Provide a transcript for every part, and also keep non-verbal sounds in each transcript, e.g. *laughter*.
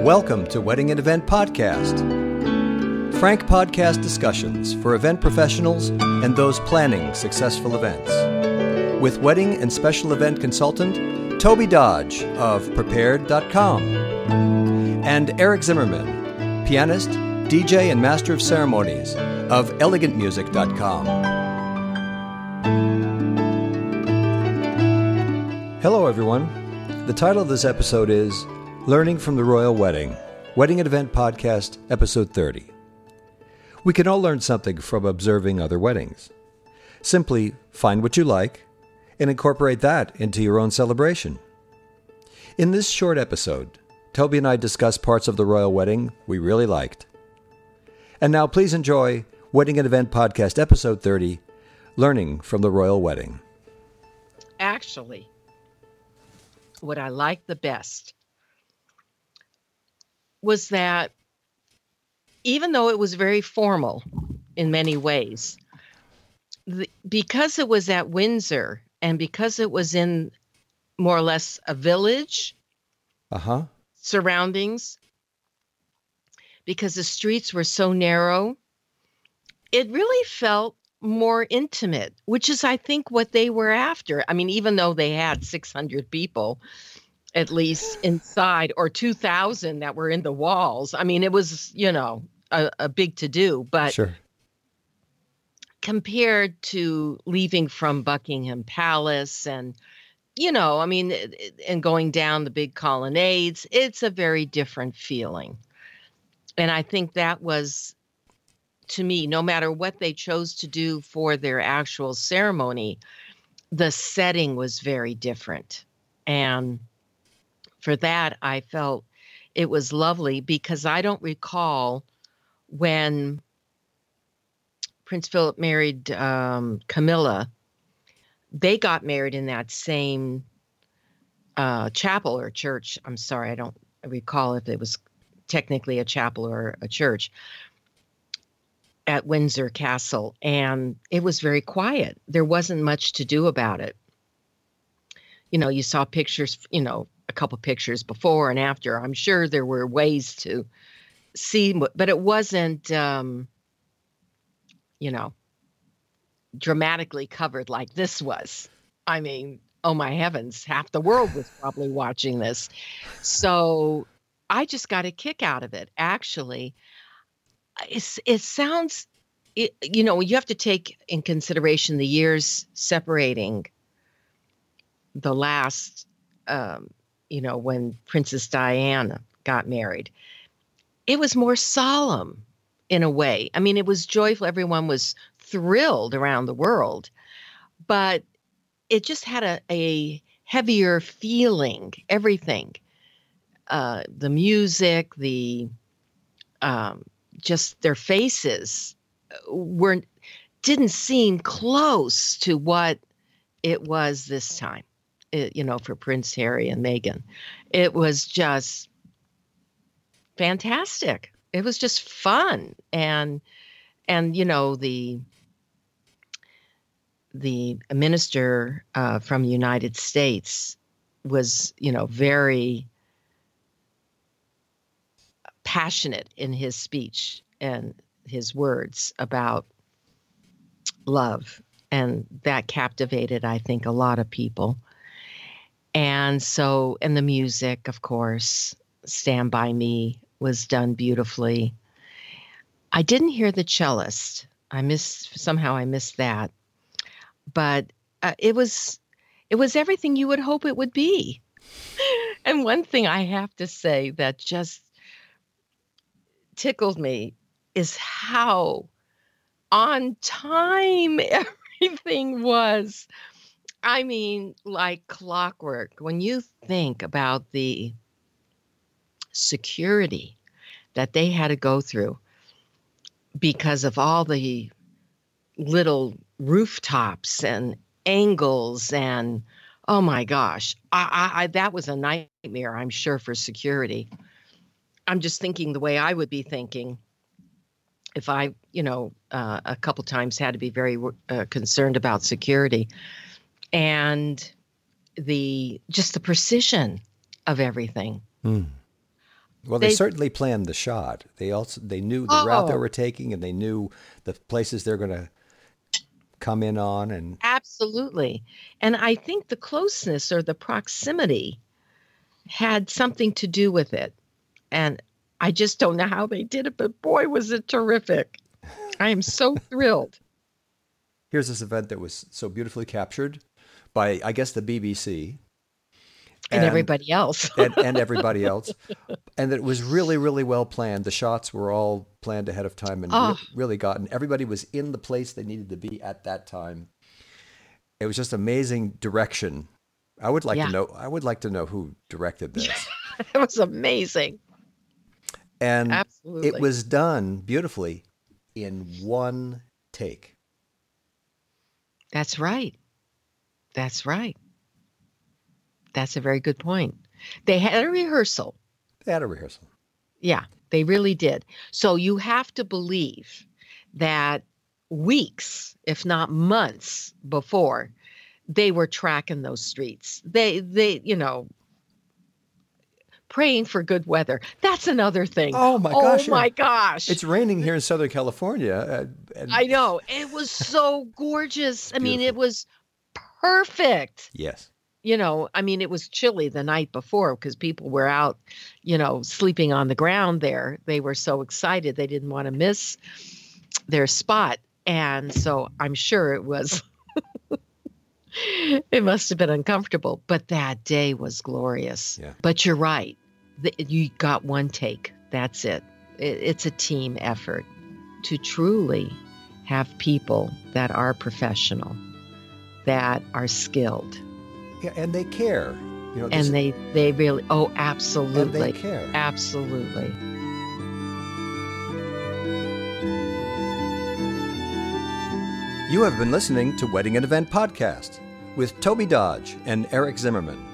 Welcome to Wedding and Event Podcast. Frank podcast discussions for event professionals and those planning successful events. With wedding and special event consultant Tobey Dodge of Prepaired.com and Eric Zimmerman, pianist, DJ, and master of ceremonies of ElegantMusic.com. Hello, everyone. The title of this episode is Learning from the Royal Wedding, Wedding and Event Podcast, Episode 30. We can all learn something from observing other weddings. Simply find what you like and incorporate that into your own celebration. In this short episode, Tobey and I discuss parts of the royal wedding we really liked. And now please enjoy Wedding and Event Podcast, Episode 30 Learning from the Royal Wedding. Actually, what I like the best was that even though it was very formal in many ways, the, because it was at Windsor and because it was in more or less a village, uh huh, surroundings, because the streets were so narrow, it really felt more intimate, which is, I think, what they were after. I mean, even though they had 600 people at least inside or 2,000 that were in the walls, I mean, it was, you know, a, a big to do. But sure. compared to leaving from Buckingham Palace and, you know, I mean, and going down the big colonnades, it's a very different feeling. And I think that was to me, no matter what they chose to do for their actual ceremony, the setting was very different. And for that, I felt it was lovely because I don't recall when Prince Philip married um, Camilla, they got married in that same uh, chapel or church. I'm sorry, I don't recall if it was technically a chapel or a church, at Windsor Castle, and it was very quiet. There wasn't much to do about it. You know, you saw pictures, you know, a couple pictures before and after. I'm sure there were ways to see, but it wasn't, um, you know, dramatically covered like this was. I mean, oh my heavens, half the world was probably watching this. So I just got a kick out of it. Actually, it's, it sounds it, you know you have to take in consideration the years separating the last um, you know when princess diana got married. It was more solemn in a way. I mean it was joyful. Everyone was thrilled around the world but it just had a, a heavier feeling everything. Uh, the music the um, just their faces uh, weren't didn't seem close to what it was this time you know for prince harry and meghan it was just fantastic it was just fun and and you know the the minister uh, from the united states was you know very passionate in his speech and his words about love. And that captivated, I think, a lot of people. And so, and the music, of course, Stand By Me was done beautifully. I didn't hear the cellist. I missed, somehow I missed that. But uh, it was, it was everything you would hope it would be. *laughs* and one thing I have to say that just tickled me is how on time *laughs* everything was. I mean, like clockwork. When you think about the security that they had to go through because of all the little rooftops and angles and oh my gosh I, I, that was a nightmare i'm sure for security I'm just thinking the way I would be thinking if I, you know, uh, a couple times had to be very uh, concerned about security and the just the precision of everything. Mm. Well, they, They- certainly planned the shot. They also they knew the route they Oh. were taking, and they knew the places they're going to come in on. And Absolutely. And I think the closeness or the proximity had something to do with it. And I just don't know how they did it, but boy, was it terrific. I am so *laughs* thrilled. here's this event that was so beautifully captured by, I guess, the BBC And, everybody else. and, and everybody else, *laughs* and that *laughs* it was really, really well planned. The shots were all planned ahead of time and re- Oh. really gotten. Everybody was in the place they needed to be at that time. It was just amazing direction. I would like Yeah. to know. I would like to know who directed this. *laughs* it was amazing. And Absolutely. it was done beautifully in one take. That's right. That's right. That's a very good point. They had a rehearsal. They had a rehearsal. Yeah, they really did. So you have to believe that weeks, if not months before, they were tracking those streets. They they, you know, praying for good weather. That's another thing. Oh my gosh! Oh my gosh. It's raining here in Southern California. Uh, and I know. It was so gorgeous. I mean, it was perfect. yes. you know, I mean, it was chilly the night before because people were out, you know, sleeping on the ground there. They were so excited they didn't want to miss their spot. And so I'm sure it was, *laughs* it must have been uncomfortable, but that day was glorious. Yeah. But you're right. You got one take. That's it. it. It's a team effort to truly have people that are professional, that are skilled Yeah, and they care. You know, and they they really oh and absolutely they care. absolutely You have been listening to Wedding and Event Podcast with Tobey Dodge and Eric Zimmerman.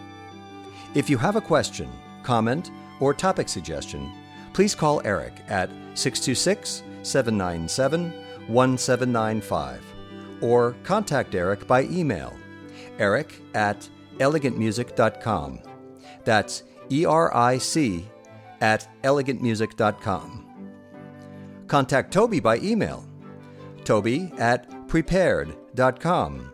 If you have a question, comment, or topic suggestion, please call Eric at 626 797 1795 or contact Eric by email eric at elegantmusic.com. That's E R I C at elegantmusic.com. Contact Tobey by email Tobey at prepaired.com.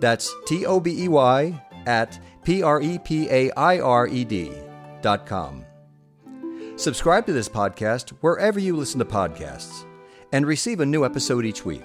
That's T O B E Y at P R E P A I R E D dot com. Subscribe to this podcast wherever you listen to podcasts and receive a new episode each week.